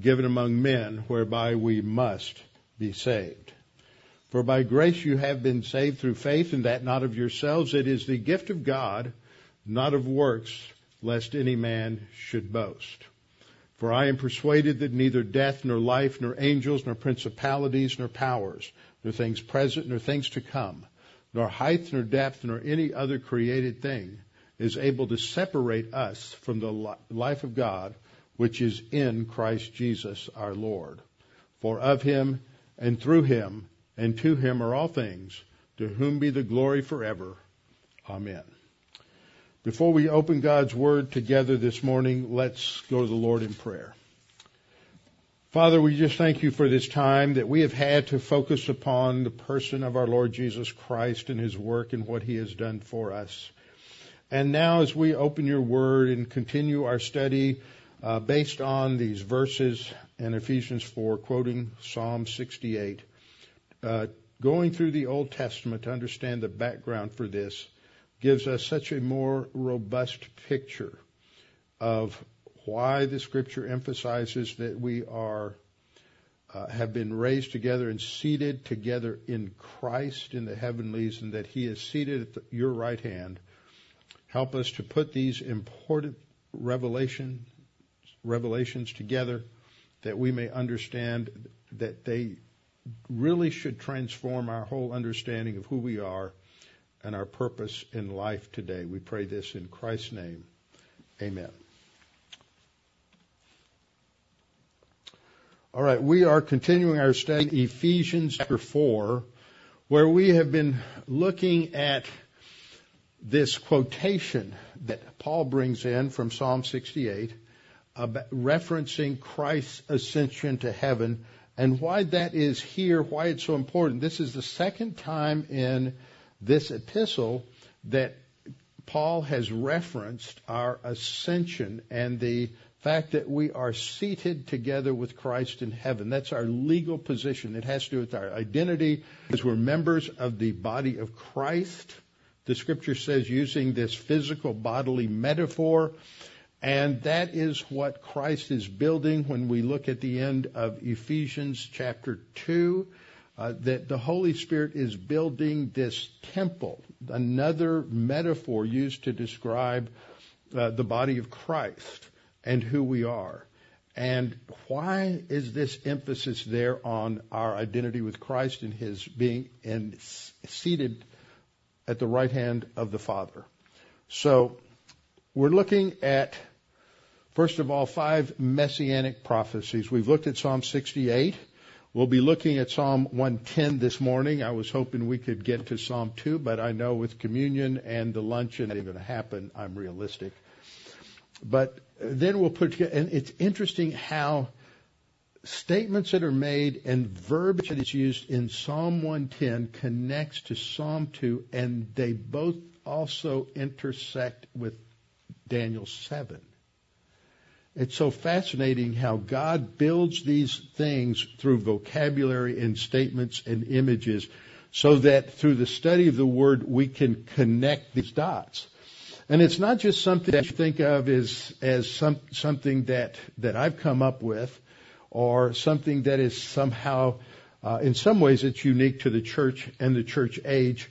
given among men whereby we must be saved. For by grace you have been saved through faith, and that not of yourselves. It is the gift of God, not of works, lest any man should boast. For I am persuaded that neither death, nor life, nor angels, nor principalities, nor powers, nor things present, nor things to come, nor height, nor depth, nor any other created thing is able to separate us from the life of God which is in Christ Jesus our Lord. For of him and through him and to him are all things, to whom be the glory forever. Amen. Before we open God's Word together this morning, let's go to the Lord in prayer. Father, we just thank you for this time that we have had to focus upon the person of our Lord Jesus Christ and His work and what He has done for us. And now as we open your Word and continue our study uh, based on these verses in Ephesians 4, quoting Psalm 68. Uh, going through the Old Testament to understand the background for this gives us such a more robust picture of why the Scripture emphasizes that we are uh, have been raised together and seated together in Christ in the heavenlies, and that He is seated at the, your right hand. Help us to put these important revelation revelations together that we may understand that they really should transform our whole understanding of who we are and our purpose in life today. We pray this in Christ's name. Amen. All right, we are continuing our study in Ephesians chapter 4, where we have been looking at this quotation that Paul brings in from Psalm 68 referencing Christ's ascension to heaven and why that is here, why it's so important. This is the second time in this epistle that Paul has referenced our ascension and the fact that we are seated together with Christ in heaven. That's our legal position. It has to do with our identity as we're members of the body of Christ. The scripture says using this physical bodily metaphor and that is what Christ is building when we look at the end of Ephesians chapter 2. Uh, that the Holy Spirit is building this temple, another metaphor used to describe uh, the body of Christ and who we are. And why is this emphasis there on our identity with Christ and His being in, seated at the right hand of the Father? So we're looking at First of all, five messianic prophecies. We've looked at Psalm 68. We'll be looking at Psalm 110 this morning. I was hoping we could get to Psalm 2, but I know with communion and the luncheon, it ain't going to happen. I'm realistic. But uh, then we'll put together, and it's interesting how statements that are made and verbiage that is used in Psalm 110 connects to Psalm 2, and they both also intersect with Daniel 7. It's so fascinating how God builds these things through vocabulary and statements and images so that through the study of the Word we can connect these dots. And it's not just something that you think of as, as some, something that, that I've come up with or something that is somehow, uh, in some ways it's unique to the church and the church age.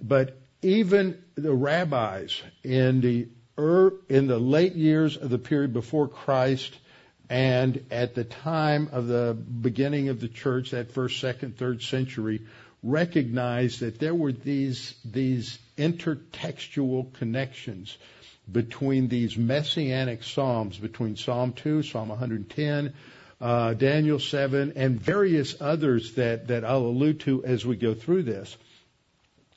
But even the rabbis in the Er, in the late years of the period before Christ and at the time of the beginning of the church, that first, second, third century, recognized that there were these, these intertextual connections between these messianic psalms, between Psalm 2, Psalm 110, uh, Daniel 7, and various others that, that I'll allude to as we go through this.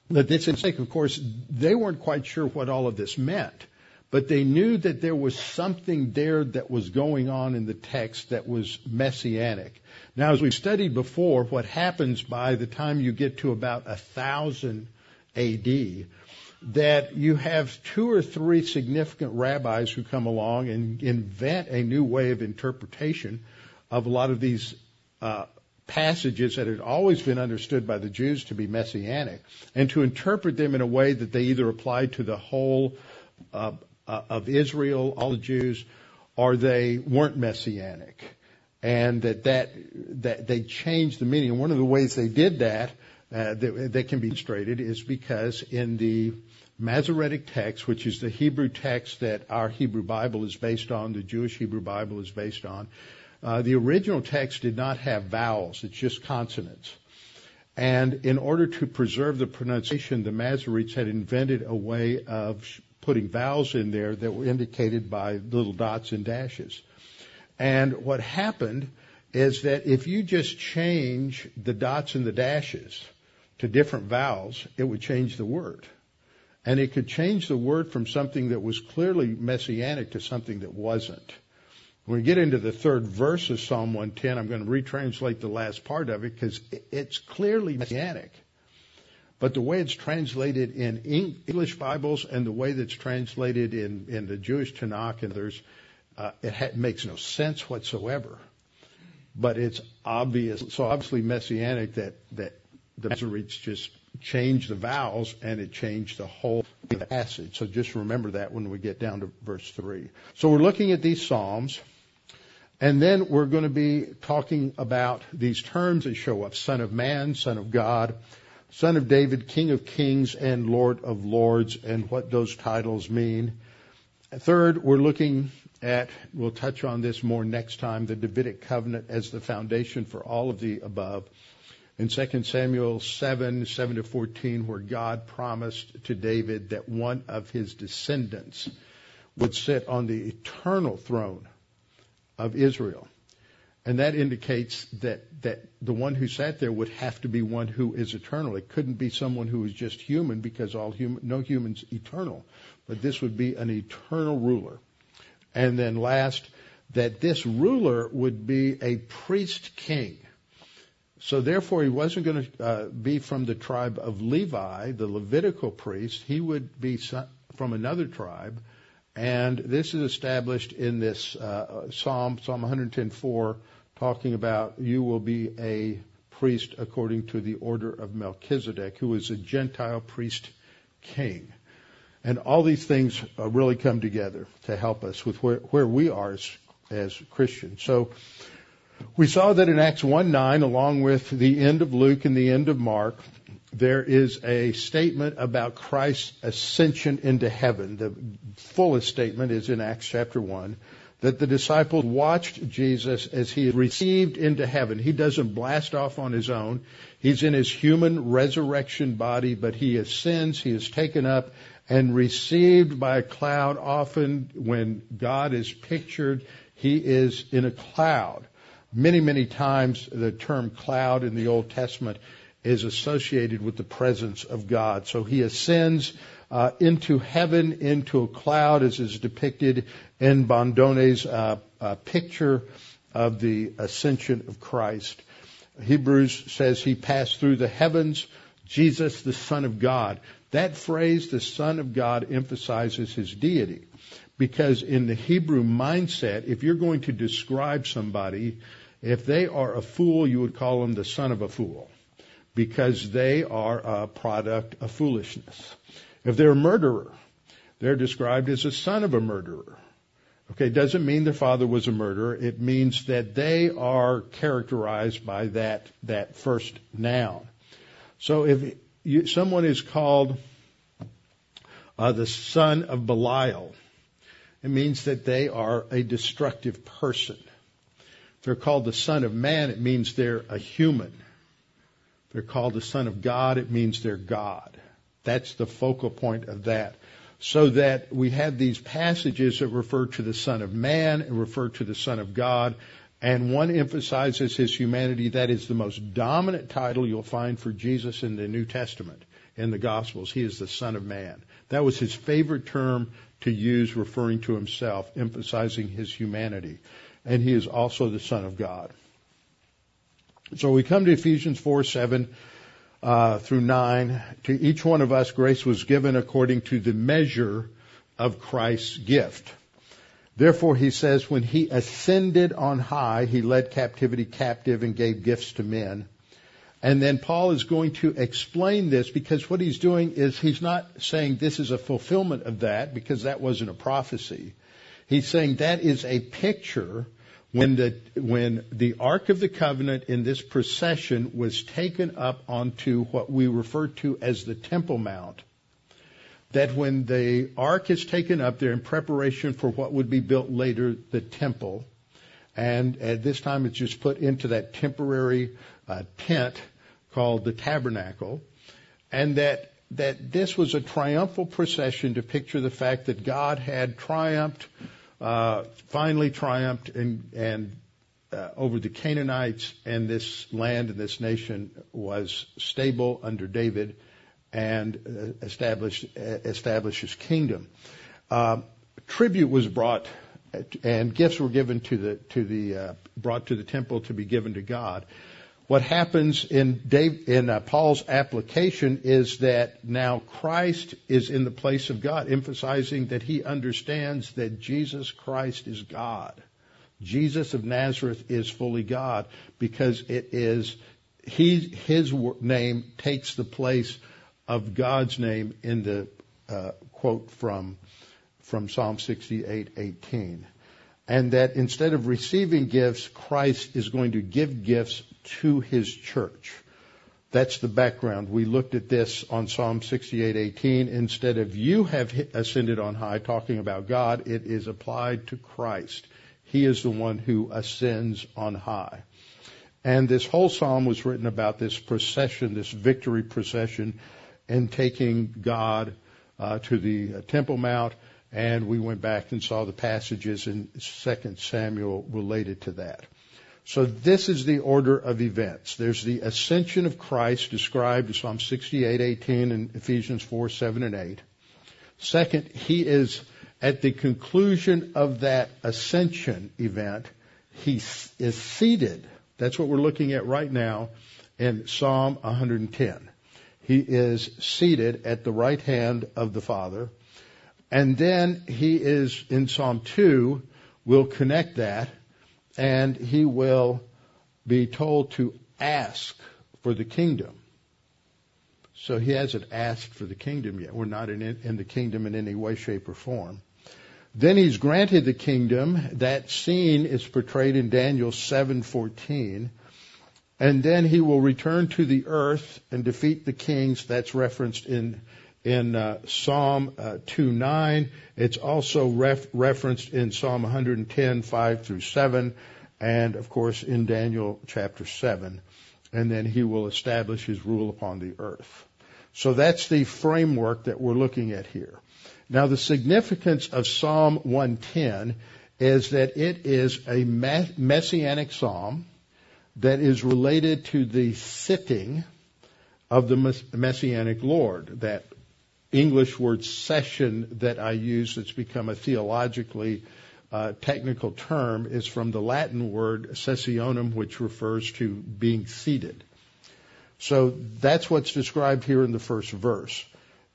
But this is, of course, they weren't quite sure what all of this meant. But they knew that there was something there that was going on in the text that was messianic. Now, as we've studied before, what happens by the time you get to about a thousand AD, that you have two or three significant rabbis who come along and invent a new way of interpretation of a lot of these uh, passages that had always been understood by the Jews to be messianic, and to interpret them in a way that they either applied to the whole uh, of Israel, all the Jews, or they weren't messianic, and that that that they changed the meaning. And one of the ways they did that uh, that, that can be demonstrated is because in the Masoretic text, which is the Hebrew text that our Hebrew Bible is based on, the Jewish Hebrew Bible is based on, uh, the original text did not have vowels; it's just consonants. And in order to preserve the pronunciation, the Masoretes had invented a way of putting vowels in there that were indicated by little dots and dashes. And what happened is that if you just change the dots and the dashes to different vowels, it would change the word. And it could change the word from something that was clearly messianic to something that wasn't. When we get into the third verse of Psalm 110, I'm going to retranslate the last part of it because it's clearly messianic. But the way it's translated in English Bibles and the way that's translated in, in the Jewish Tanakh and there's, uh, it ha- makes no sense whatsoever. But it's obvious, so obviously messianic that, that the Masoretes just changed the vowels and it changed the whole passage. So just remember that when we get down to verse 3. So we're looking at these Psalms. And then we're going to be talking about these terms that show up Son of Man, Son of God, Son of David, King of Kings, and Lord of Lords, and what those titles mean. Third, we're looking at, we'll touch on this more next time, the Davidic covenant as the foundation for all of the above. In 2 Samuel 7, 7 to 14, where God promised to David that one of his descendants would sit on the eternal throne of Israel. And that indicates that, that the one who sat there would have to be one who is eternal. It couldn't be someone who is just human because all human, no human's eternal. But this would be an eternal ruler. And then last, that this ruler would be a priest king. So therefore he wasn't going to uh, be from the tribe of Levi, the Levitical priest. He would be from another tribe. And this is established in this uh, Psalm, Psalm 110.4, talking about you will be a priest according to the order of Melchizedek, who is a Gentile priest king. And all these things uh, really come together to help us with where, where we are as, as Christians. So we saw that in Acts 1 9, along with the end of Luke and the end of Mark, there is a statement about Christ's ascension into heaven. The fullest statement is in Acts chapter 1 that the disciples watched Jesus as he received into heaven. He doesn't blast off on his own. He's in his human resurrection body, but he ascends, he is taken up and received by a cloud. Often when God is pictured, he is in a cloud. Many, many times the term cloud in the Old Testament is associated with the presence of God. So he ascends uh, into heaven, into a cloud, as is depicted in Bondone's uh, uh, picture of the ascension of Christ. Hebrews says he passed through the heavens, Jesus, the Son of God. That phrase, the Son of God, emphasizes his deity. Because in the Hebrew mindset, if you're going to describe somebody, if they are a fool, you would call them the son of a fool. Because they are a product of foolishness. If they're a murderer, they're described as a son of a murderer. Okay, doesn't mean their father was a murderer. It means that they are characterized by that, that first noun. So if you, someone is called uh, the son of Belial, it means that they are a destructive person. If they're called the son of man, it means they're a human. If they're called the son of God, it means they're God. That's the focal point of that. So that we have these passages that refer to the Son of Man and refer to the Son of God, and one emphasizes his humanity. That is the most dominant title you'll find for Jesus in the New Testament, in the Gospels. He is the Son of Man. That was his favorite term to use referring to himself, emphasizing his humanity. And he is also the Son of God. So we come to Ephesians 4 7 uh, through 9. To each one of us, grace was given according to the measure of Christ's gift. Therefore, he says, when he ascended on high, he led captivity captive and gave gifts to men. And then Paul is going to explain this because what he's doing is he's not saying this is a fulfillment of that because that wasn't a prophecy. He's saying that is a picture when the, when the Ark of the Covenant in this procession was taken up onto what we refer to as the Temple Mount that when the ark is taken up there in preparation for what would be built later, the temple, and at this time it's just put into that temporary uh, tent called the tabernacle, and that that this was a triumphal procession to picture the fact that God had triumphed, finally triumphed, and and uh, over the Canaanites, and this land and this nation was stable under David and uh, establish uh, establish his kingdom. Uh, tribute was brought, and gifts were given to the to the uh, brought to the temple to be given to God. What happens in Dave, in uh, Paul's application is that now Christ is in the place of God, emphasizing that he understands that Jesus Christ is God. Jesus of Nazareth is fully God because it is he his name takes the place of God's name in the uh, quote from from Psalm 68:18, and that instead of receiving gifts, Christ is going to give gifts to His church. That's the background. We looked at this on Psalm 68:18. Instead of you have ascended on high, talking about God, it is applied to Christ. He is the one who ascends on high. And this whole psalm was written about this procession, this victory procession and taking God uh, to the Temple Mount, and we went back and saw the passages in 2 Samuel related to that. So this is the order of events. There's the ascension of Christ described in Psalm 68, 18 and Ephesians 4, 7 and 8. Second, he is at the conclusion of that ascension event, he is seated. That's what we're looking at right now in Psalm 110. He is seated at the right hand of the Father. And then he is in Psalm 2, we'll connect that, and he will be told to ask for the kingdom. So he hasn't asked for the kingdom yet. We're not in, in the kingdom in any way, shape, or form. Then he's granted the kingdom. That scene is portrayed in Daniel 7:14 and then he will return to the earth and defeat the kings. That's referenced in in uh, Psalm uh, 2:9. It's also ref- referenced in Psalm 110, 5 through 7, and of course in Daniel chapter 7. And then he will establish his rule upon the earth. So that's the framework that we're looking at here. Now the significance of Psalm 110 is that it is a messianic psalm that is related to the sitting of the Messianic Lord. That English word session that I use that's become a theologically uh, technical term is from the Latin word sessionum, which refers to being seated. So that's what's described here in the first verse.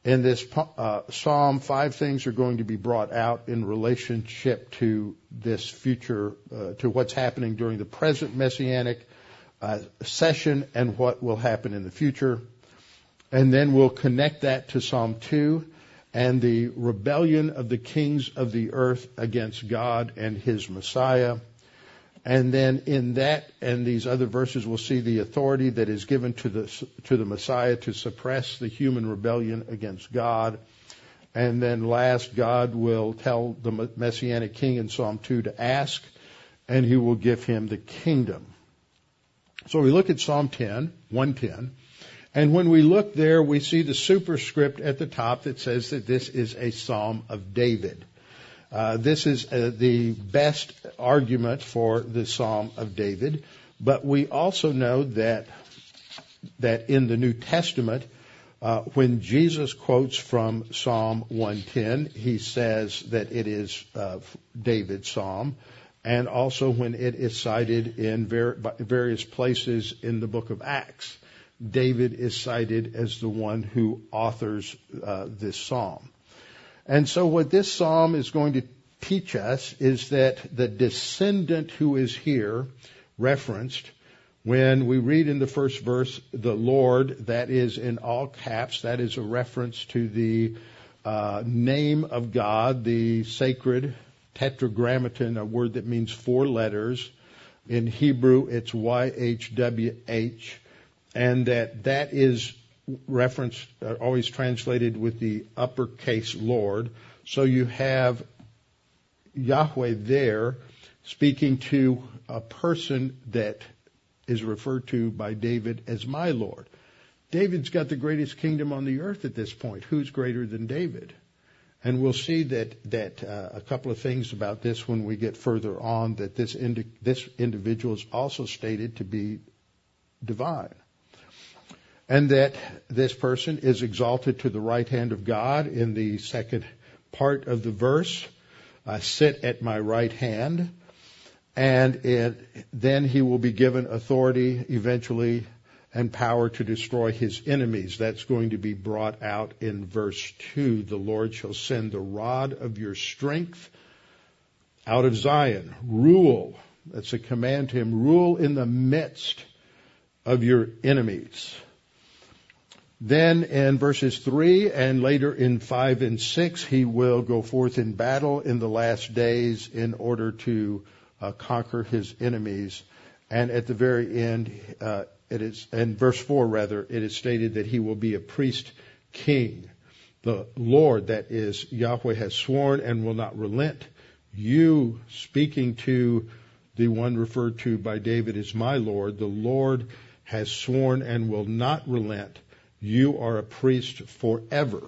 In this uh, psalm, five things are going to be brought out in relationship to this future, uh, to what's happening during the present messianic uh, session and what will happen in the future. And then we'll connect that to Psalm 2 and the rebellion of the kings of the earth against God and his Messiah. And then in that and these other verses, we'll see the authority that is given to the, to the Messiah to suppress the human rebellion against God. And then last, God will tell the Messianic king in Psalm 2 to ask, and he will give him the kingdom. So we look at Psalm 10, 110, and when we look there, we see the superscript at the top that says that this is a Psalm of David. Uh, this is uh, the best argument for the Psalm of David, but we also know that that in the New Testament, Uh, when Jesus quotes from Psalm 110, he says that it is uh, David's psalm, and also when it is cited in ver- various places in the book of Acts, David is cited as the one who authors uh, this psalm. And so, what this psalm is going to teach us is that the descendant who is here referenced when we read in the first verse, the Lord, that is in all caps, that is a reference to the uh, name of God, the sacred tetragrammaton, a word that means four letters. In Hebrew, it's YHWH, and that that is referenced, uh, always translated with the uppercase Lord. So you have Yahweh there speaking to a person that is referred to by David as my Lord. David's got the greatest kingdom on the earth at this point. Who's greater than David? And we'll see that that uh, a couple of things about this when we get further on. That this indi- this individual is also stated to be divine, and that this person is exalted to the right hand of God in the second part of the verse. Uh, sit at my right hand and it, then he will be given authority eventually and power to destroy his enemies. That's going to be brought out in verse 2. The Lord shall send the rod of your strength out of Zion. Rule. That's a command to him. Rule in the midst of your enemies. Then in verses 3 and later in 5 and 6, he will go forth in battle in the last days in order to uh, conquer his enemies. And at the very end, uh, it is, in verse 4 rather, it is stated that he will be a priest king. The Lord, that is, Yahweh has sworn and will not relent. You, speaking to the one referred to by David as my Lord, the Lord has sworn and will not relent. You are a priest forever,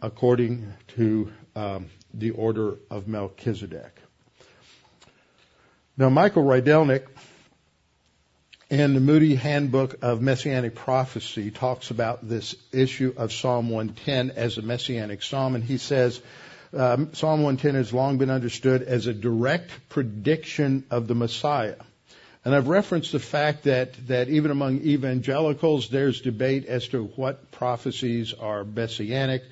according to um, the order of Melchizedek. Now, Michael Rydelnik in the Moody Handbook of Messianic Prophecy talks about this issue of Psalm 110 as a messianic psalm, and he says um, Psalm 110 has long been understood as a direct prediction of the Messiah. And I've referenced the fact that, that even among evangelicals, there's debate as to what prophecies are messianic.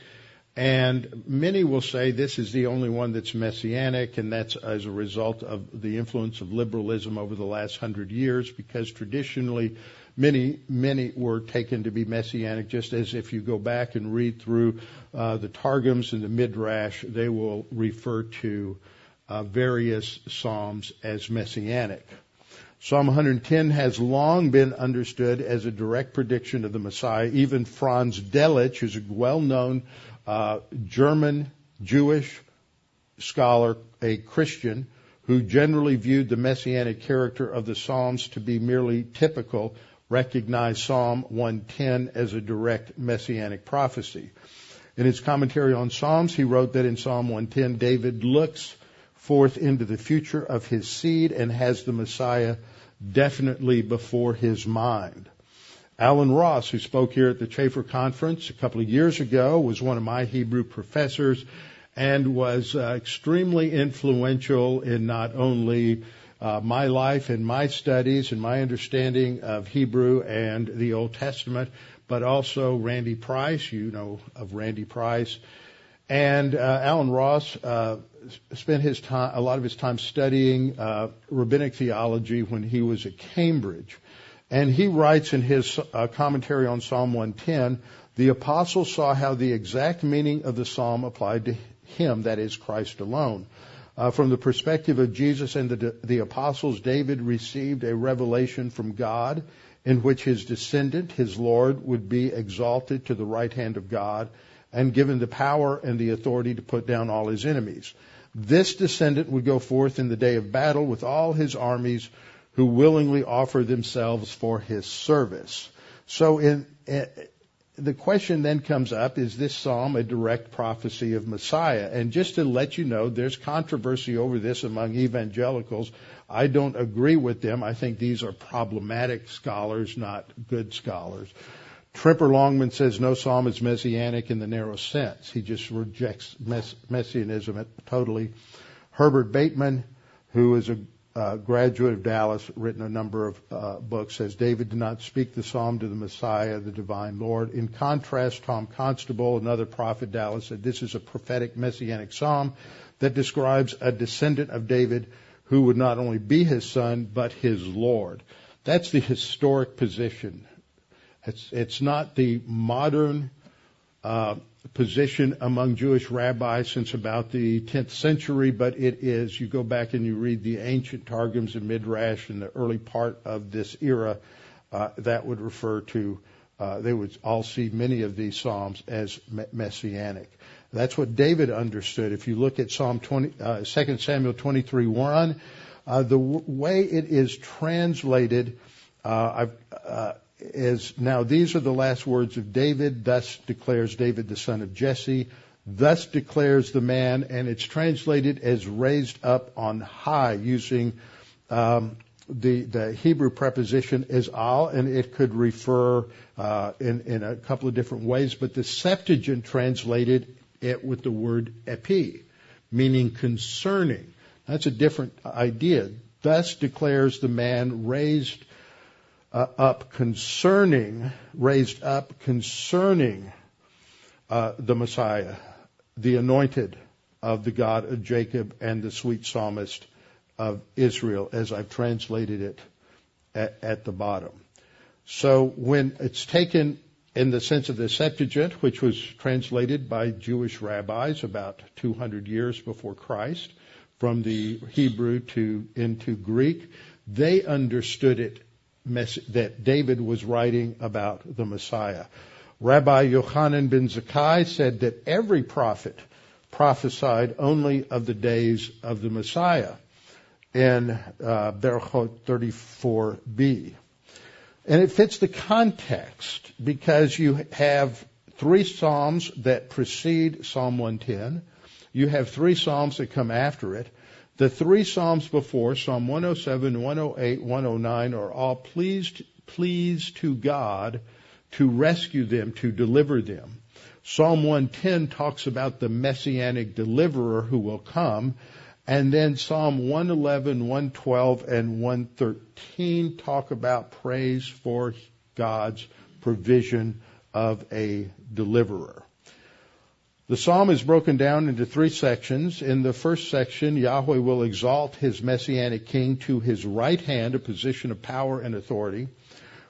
And many will say this is the only one that's messianic, and that's as a result of the influence of liberalism over the last hundred years, because traditionally many, many were taken to be messianic, just as if you go back and read through uh, the Targums and the Midrash, they will refer to uh, various Psalms as messianic. Psalm 110 has long been understood as a direct prediction of the Messiah. Even Franz Delitzsch, who's a well-known uh, German Jewish scholar, a Christian, who generally viewed the messianic character of the Psalms to be merely typical, recognized Psalm 110 as a direct messianic prophecy. In his commentary on Psalms, he wrote that in Psalm 110, David looks forth into the future of his seed and has the Messiah definitely before his mind. Allen Ross, who spoke here at the Chafer Conference a couple of years ago, was one of my Hebrew professors and was uh, extremely influential in not only uh, my life and my studies and my understanding of Hebrew and the Old Testament, but also Randy Price. You know of Randy Price. And uh, Allen Ross uh, spent his time, a lot of his time studying uh, rabbinic theology when he was at Cambridge. And he writes in his uh, commentary on Psalm 110, the apostle saw how the exact meaning of the psalm applied to him, that is Christ alone. Uh, from the perspective of Jesus and the, the apostles, David received a revelation from God in which his descendant, his Lord, would be exalted to the right hand of God and given the power and the authority to put down all his enemies. This descendant would go forth in the day of battle with all his armies who willingly offer themselves for his service. So in, in, the question then comes up, is this psalm a direct prophecy of Messiah? And just to let you know, there's controversy over this among evangelicals. I don't agree with them. I think these are problematic scholars, not good scholars. Tremper Longman says no psalm is messianic in the narrow sense. He just rejects mess- messianism totally. Herbert Bateman, who is a uh, graduate of Dallas, written a number of uh, books, says David did not speak the psalm to the Messiah, the divine Lord. In contrast, Tom Constable, another prophet Dallas, said this is a prophetic messianic psalm that describes a descendant of David who would not only be his son, but his Lord. That's the historic position it's, it's not the modern uh, position among Jewish rabbis since about the 10th century, but it is, you go back and you read the ancient Targums and Midrash in the early part of this era, uh, that would refer to, uh, they would all see many of these Psalms as messianic. That's what David understood. If you look at Psalm 20, uh, 2 Samuel 23, 1, uh, the w- way it is translated, uh, I've, uh, is now these are the last words of David. Thus declares David, the son of Jesse. Thus declares the man, and it's translated as raised up on high, using um, the the Hebrew preposition is al, and it could refer uh, in in a couple of different ways. But the Septuagint translated it with the word epi, meaning concerning. That's a different idea. Thus declares the man raised uh, up concerning, raised up concerning uh, the Messiah, the anointed of the God of Jacob and the sweet psalmist of Israel, as I've translated it at, at the bottom. So when it's taken in the sense of the Septuagint, which was translated by Jewish rabbis about 200 years before Christ, from the Hebrew to into Greek, they understood it that David was writing about the Messiah. Rabbi Yochanan ben Zakkai said that every prophet prophesied only of the days of the Messiah in uh, Berachot 34b. And it fits the context because you have three Psalms that precede Psalm 110. You have three Psalms that come after it. The three Psalms before, Psalm 107, 108, 109, are all pleased, pleased to God to rescue them, to deliver them. Psalm 110 talks about the messianic deliverer who will come. And then Psalm 111, 112, and 113 talk about praise for God's provision of a deliverer. The psalm is broken down into three sections. In the first section, Yahweh will exalt his messianic king to his right hand, a position of power and authority,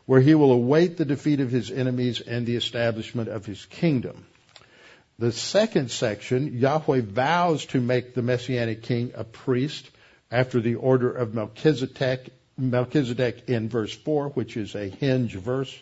where he will await the defeat of his enemies and the establishment of his kingdom. The second section, Yahweh vows to make the messianic king a priest after the order of Melchizedek, Melchizedek in verse 4, which is a hinge verse.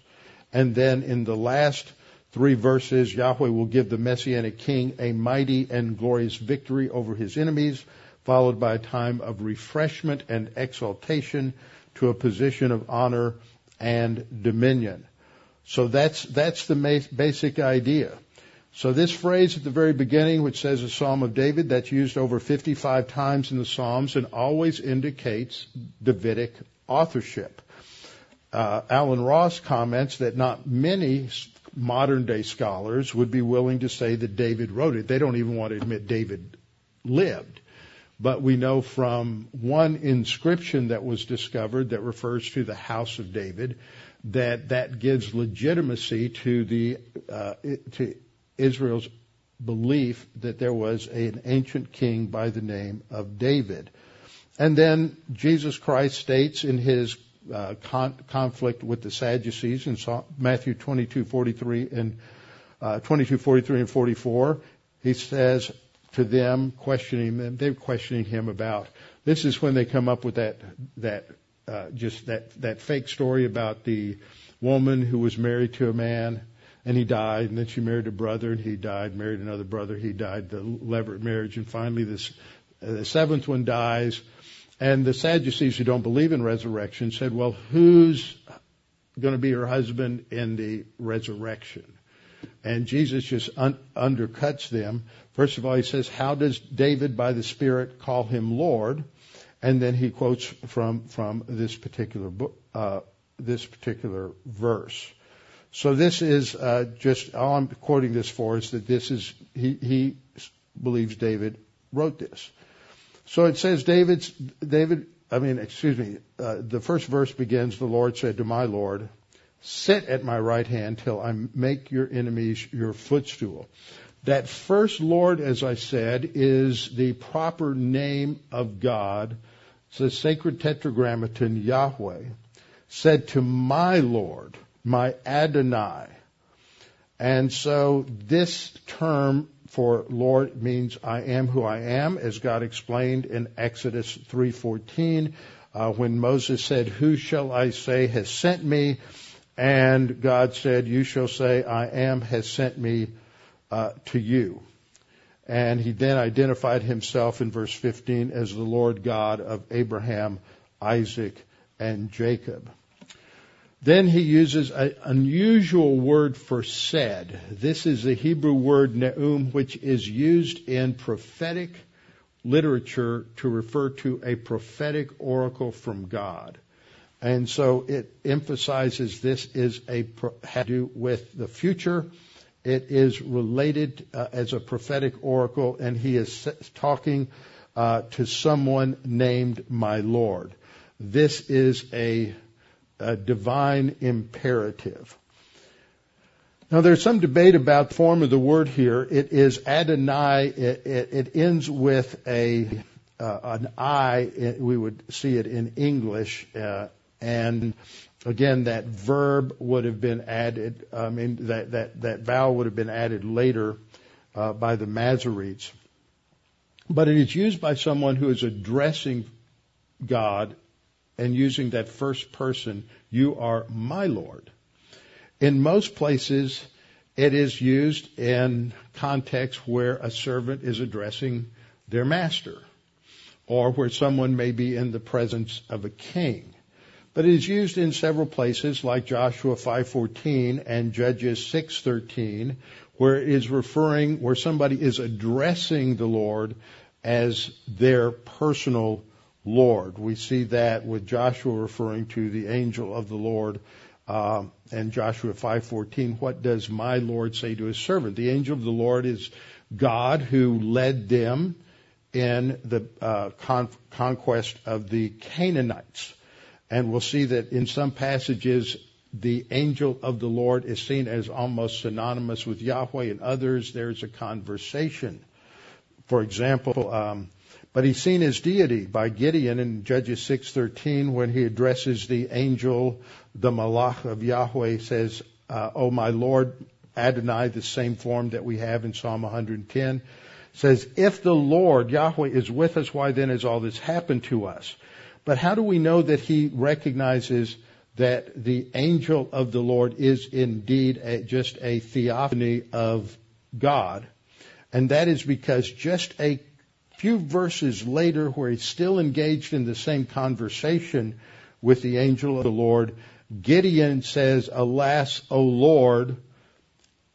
And then in the last three verses, Yahweh will give the Messianic King a mighty and glorious victory over his enemies, followed by a time of refreshment and exaltation to a position of honor and dominion. So that's, that's the basic idea. So this phrase at the very beginning, which says a Psalm of David, that's used over 55 times in the Psalms and always indicates Davidic authorship. Uh, Allen Ross comments that not many modern day scholars would be willing to say that David wrote it. They don't even want to admit David lived. But we know from one inscription that was discovered that refers to the house of David that that gives legitimacy to the uh, to Israel's belief that there was an ancient king by the name of David. And then Jesus Christ states in his con- conflict with the Sadducees in Matthew 22:43 and uh, 22:43 and 44. He says to them, questioning them, they're questioning him about. This is when they come up with that that uh, just that that fake story about the woman who was married to a man and he died, and then she married a brother and he died, married another brother, he died, the levirate marriage, and finally this uh, the seventh one dies and the Sadducees who don't believe in resurrection said, well, who's going to be her husband in the resurrection? And Jesus just un- undercuts them. First of all, he says, how does David by the Spirit call him Lord? And then he quotes from, from this particular book, uh, this particular verse. So this is uh, just all I'm quoting this for is that this is he, he believes David wrote this. So it says David's David. I mean, excuse me. Uh, the first verse begins, "The Lord said to my Lord, Sit at my right hand till I make your enemies your footstool." That first Lord, as I said, is the proper name of God. It's the sacred tetragrammaton Yahweh said to my Lord my Adonai. And so this term for Lord means I am who I am, as God explained in Exodus 3:14, uh, when Moses said, "Who shall I say has sent me?" and God said, "You shall say, I am has sent me uh, to you." And he then identified himself in verse 15 as the Lord God of Abraham, Isaac, and Jacob. Then he uses an unusual word for said. This is the Hebrew word neum, which is used in prophetic literature to refer to a prophetic oracle from God. And so it emphasizes this is a had to do with the future. It is related uh, as a prophetic oracle, and he is talking uh, to someone named my Lord. This is a a divine imperative. Now, there's some debate about the form of the word here. It is Adonai. It, it, it ends with a uh, an I. We would see it in English, uh, and again, that verb would have been added. I mean, that that that vowel would have been added later uh, by the Masoretes. But it is used by someone who is addressing God and using that first person, you are my Lord. In most places, it is used in contexts where a servant is addressing their master or where someone may be in the presence of a king. But it is used in several places like Joshua 5:14 and Judges 6:13 where it is referring where somebody is addressing the Lord as their personal Lord. We see that with Joshua referring to the angel of the Lord uh, and Joshua 5:14. What does my Lord say to his servant? The angel of the Lord is God who led them in the uh, con- conquest of the Canaanites, and we'll see that in some passages the angel of the Lord is seen as almost synonymous with Yahweh. In others, there's a conversation. For example. Um, but he's seen his deity by Gideon in Judges 6:13 when he addresses the angel, the malach of Yahweh, says, uh, "Oh my Lord, Adonai," the same form that we have in Psalm 110, says, "If the Lord Yahweh is with us, why then has all this happened to us?" But how do we know that he recognizes that the angel of the Lord is indeed a, just a theophany of God? And that is because just a few verses later, where he's still engaged in the same conversation with the angel of the Lord, Gideon says, Alas, O Lord,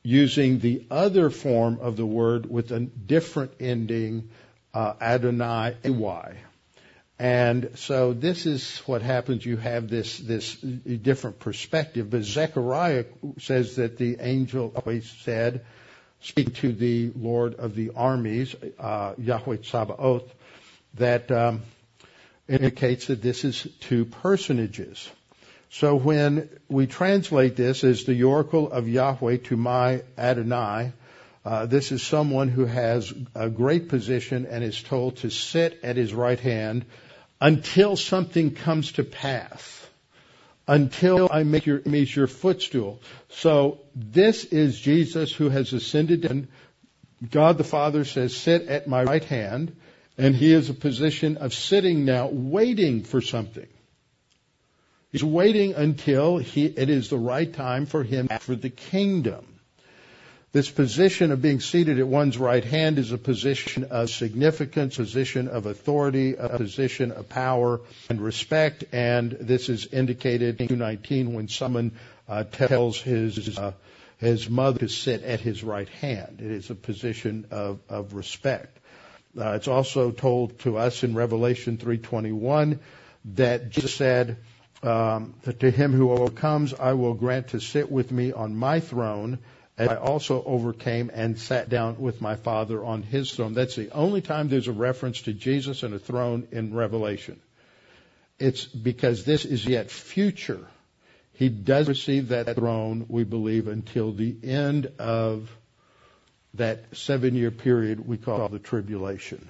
using the other form of the word with a different ending, uh, Adonai, A-Y. And so this is what happens. You have this, this different perspective. But Zechariah says that the angel always said, speaking to the Lord of the armies, uh, Yahweh Sabaoth, that um, indicates that this is two personages. So when we translate this as the oracle of Yahweh to my Adonai, uh, this is someone who has a great position and is told to sit at his right hand until something comes to pass until I make your image your footstool. So this is Jesus who has ascended and God the Father says, sit at my right hand. And he is a position of sitting now, waiting for something. He's waiting until he, it is the right time for him for the kingdom. This position of being seated at one's right hand is a position of significance, position of authority, a position of power and respect, and this is indicated in 219 when someone uh, tells his uh, his mother to sit at his right hand. It is a position of, of respect. Uh, it's also told to us in Revelation 3:21 that Jesus said, um, to him who overcomes, I will grant to sit with me on my throne, as I also overcame and sat down with my Father on his throne. That's the only time there's a reference to Jesus and a throne in Revelation. It's because this is yet future. He does receive that throne, we believe, until the end of that seven year period we call the tribulation.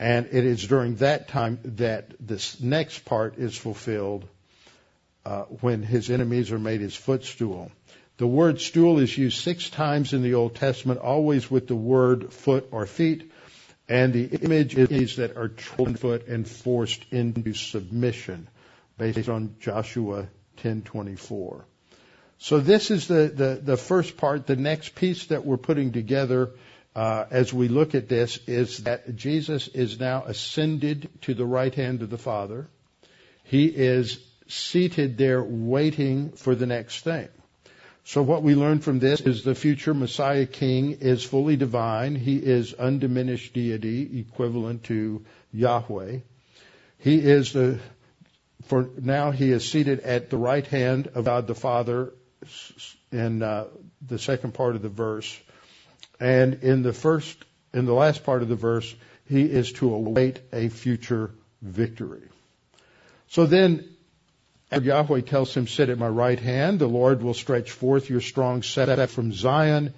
And it is during that time that this next part is fulfilled uh, when his enemies are made his footstool. The word stool is used six times in the Old Testament, always with the word foot or feet. And the image is that are trodden foot and forced into submission, based on Joshua 10:24. So this is the, the, the first part. The next piece that we're putting together uh, as we look at this is that Jesus is now ascended to the right hand of the Father. He is seated there waiting for the next thing. So what we learn from this is the future Messiah King is fully divine. He is undiminished deity, equivalent to Yahweh. He is the, for now he is seated at the right hand of God the Father in uh, the second part of the verse. And in the first, in the last part of the verse, he is to await a future victory. So then, Yahweh tells him, sit at my right hand, the Lord will stretch forth your strong set from Zion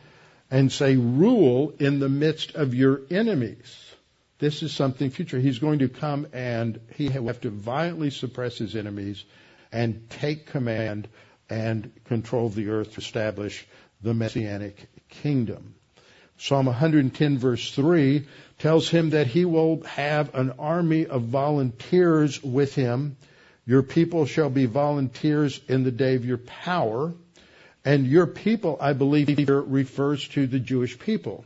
and say, rule in the midst of your enemies. This is something future. He's going to come and he will have to violently suppress his enemies and take command and control the earth to establish the messianic kingdom. Psalm 110 verse 3 tells him that he will have an army of volunteers with him. Your people shall be volunteers in the day of your power. And your people, I believe here refers to the Jewish people.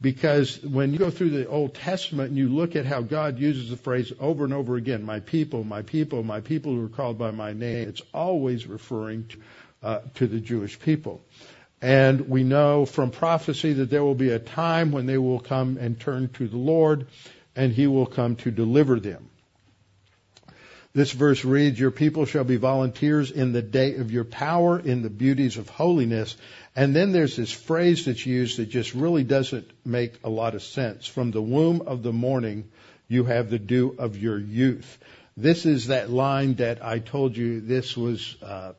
Because when you go through the Old Testament and you look at how God uses the phrase over and over again, my people, my people, my people who are called by my name, it's always referring to, uh, to the Jewish people. And we know from prophecy that there will be a time when they will come and turn to the Lord and he will come to deliver them. This verse reads, Your people shall be volunteers in the day of your power, in the beauties of holiness. And then there's this phrase that's used that just really doesn't make a lot of sense. From the womb of the morning, you have the dew of your youth. This is that line that I told you this was uh,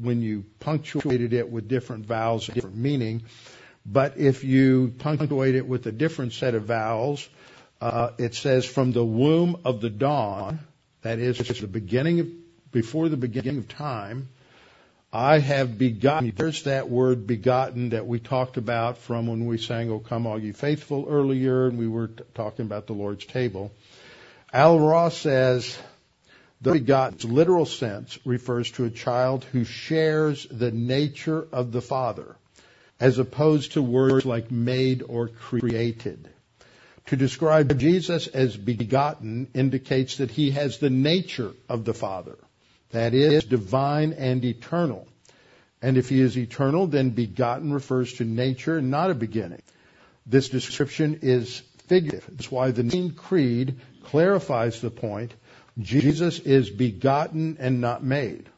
when you punctuated it with different vowels, different meaning. But if you punctuate it with a different set of vowels, uh, it says from the womb of the dawn, that is the beginning of, before the beginning of time, I have begotten. There's that word begotten that we talked about from when we sang O Come All Ye Faithful earlier, and we were t- talking about the Lord's table. Al Ross says, the begotten's literal sense refers to a child who shares the nature of the father, as opposed to words like made or created. To describe Jesus as begotten indicates that he has the nature of the Father. That is, divine and eternal. And if he is eternal, then begotten refers to nature, and not a beginning. This description is figurative. That's why the Nicene Creed clarifies the point Jesus is begotten and not made.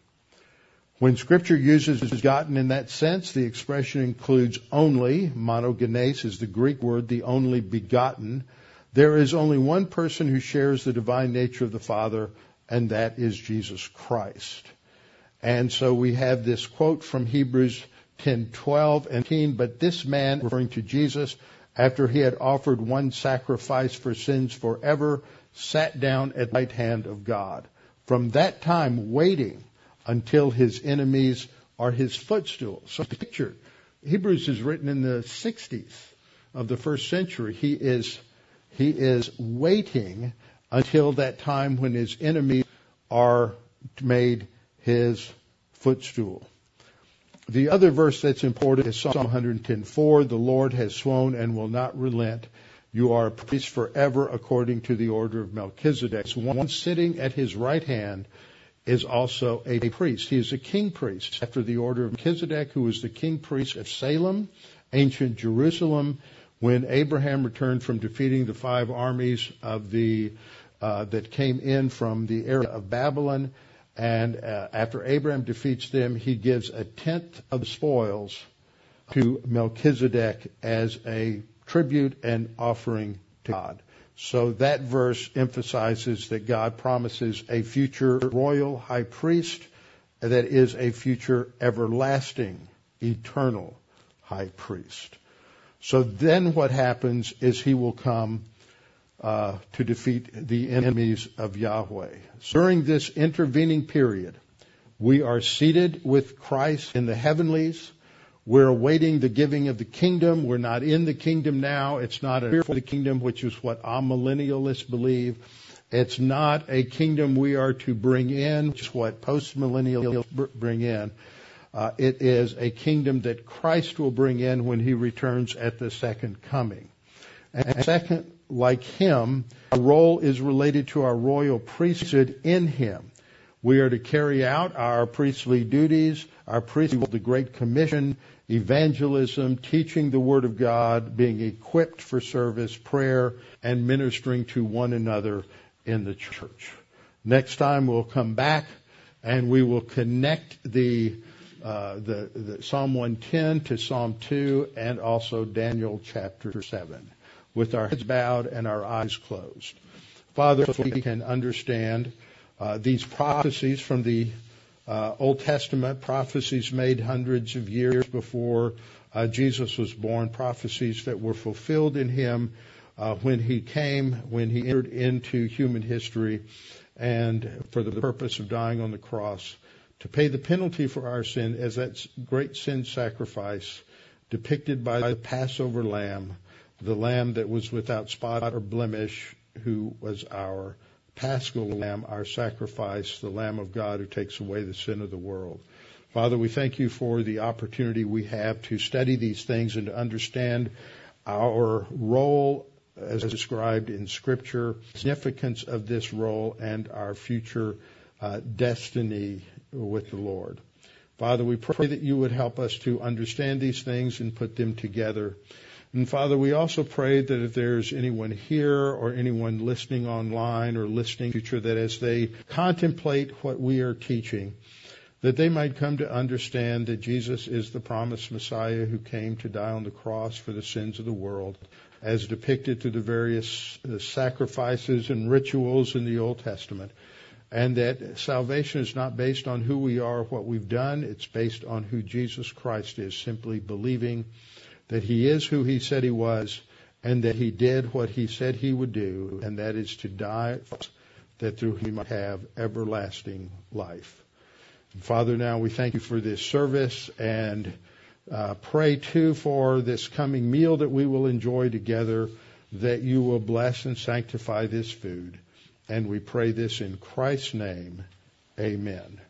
When scripture uses begotten in that sense, the expression includes only, monogenes is the Greek word, the only begotten. There is only one person who shares the divine nature of the Father, and that is Jesus Christ. And so we have this quote from Hebrews 10:12 and 13, but this man referring to Jesus after he had offered one sacrifice for sins forever sat down at the right hand of God. From that time, waiting until his enemies are his footstool. So the picture, Hebrews is written in the 60s of the first century. He is, he is waiting until that time when his enemies are made his footstool. The other verse that's important is Psalm 110:4. The Lord has sworn and will not relent. You are a priest forever according to the order of Melchizedek. One sitting at his right hand is also a priest. He is a king priest after the order of Melchizedek, who was the king priest of Salem, ancient Jerusalem, when Abraham returned from defeating the five armies of the uh, that came in from the area of Babylon. And uh, after Abraham defeats them, he gives a tenth of the spoils to Melchizedek as a tribute and offering to God. So that verse emphasizes that God promises a future royal high priest that is a future everlasting, eternal high priest. So then what happens is he will come uh, to defeat the enemies of Yahweh. During this intervening period, we are seated with Christ in the heavenlies. We're awaiting the giving of the kingdom. We're not in the kingdom now. It's not a for the kingdom, which is what amillennialists believe. It's not a kingdom we are to bring in, which is what postmillennialists bring in. Uh, it is a kingdom that Christ will bring in when he returns at the second coming. And second, like him, our role is related to our royal priesthood in him. We are to carry out our priestly duties, our priestly, the Great Commission, evangelism, teaching the Word of God, being equipped for service, prayer, and ministering to one another in the church. Next time we'll come back and we will connect the, uh, the, the Psalm 110 to Psalm 2 and also Daniel chapter 7 with our heads bowed and our eyes closed. Father, so we can understand uh, these prophecies from the uh, Old Testament, prophecies made hundreds of years before uh, Jesus was born, prophecies that were fulfilled in him uh, when he came, when he entered into human history, and for the purpose of dying on the cross to pay the penalty for our sin as that great sin sacrifice depicted by the Passover lamb the lamb that was without spot or blemish, who was our paschal lamb, our sacrifice, the Lamb of God who takes away the sin of the world. Father, we thank you for the opportunity we have to study these things and to understand our role as described in Scripture, significance of this role, and our future uh, destiny with the Lord. Father, we pray that you would help us to understand these things and put them together and Father, we also pray that if there's anyone here or anyone listening online or listening future, that as they contemplate what we are teaching, that they might come to understand that Jesus is the promised Messiah who came to die on the cross for the sins of the world, as depicted through the various uh, sacrifices and rituals in the Old Testament. And that salvation is not based on who we are, or what we've done. It's based on who Jesus Christ is, simply believing that he is who he said he was and that he did what he said he would do, and that is to die that through he might have everlasting life. And Father, now we thank you for this service and uh, pray too for this coming meal that we will enjoy together, that you will bless and sanctify this food. And we pray this in Christ's name. Amen.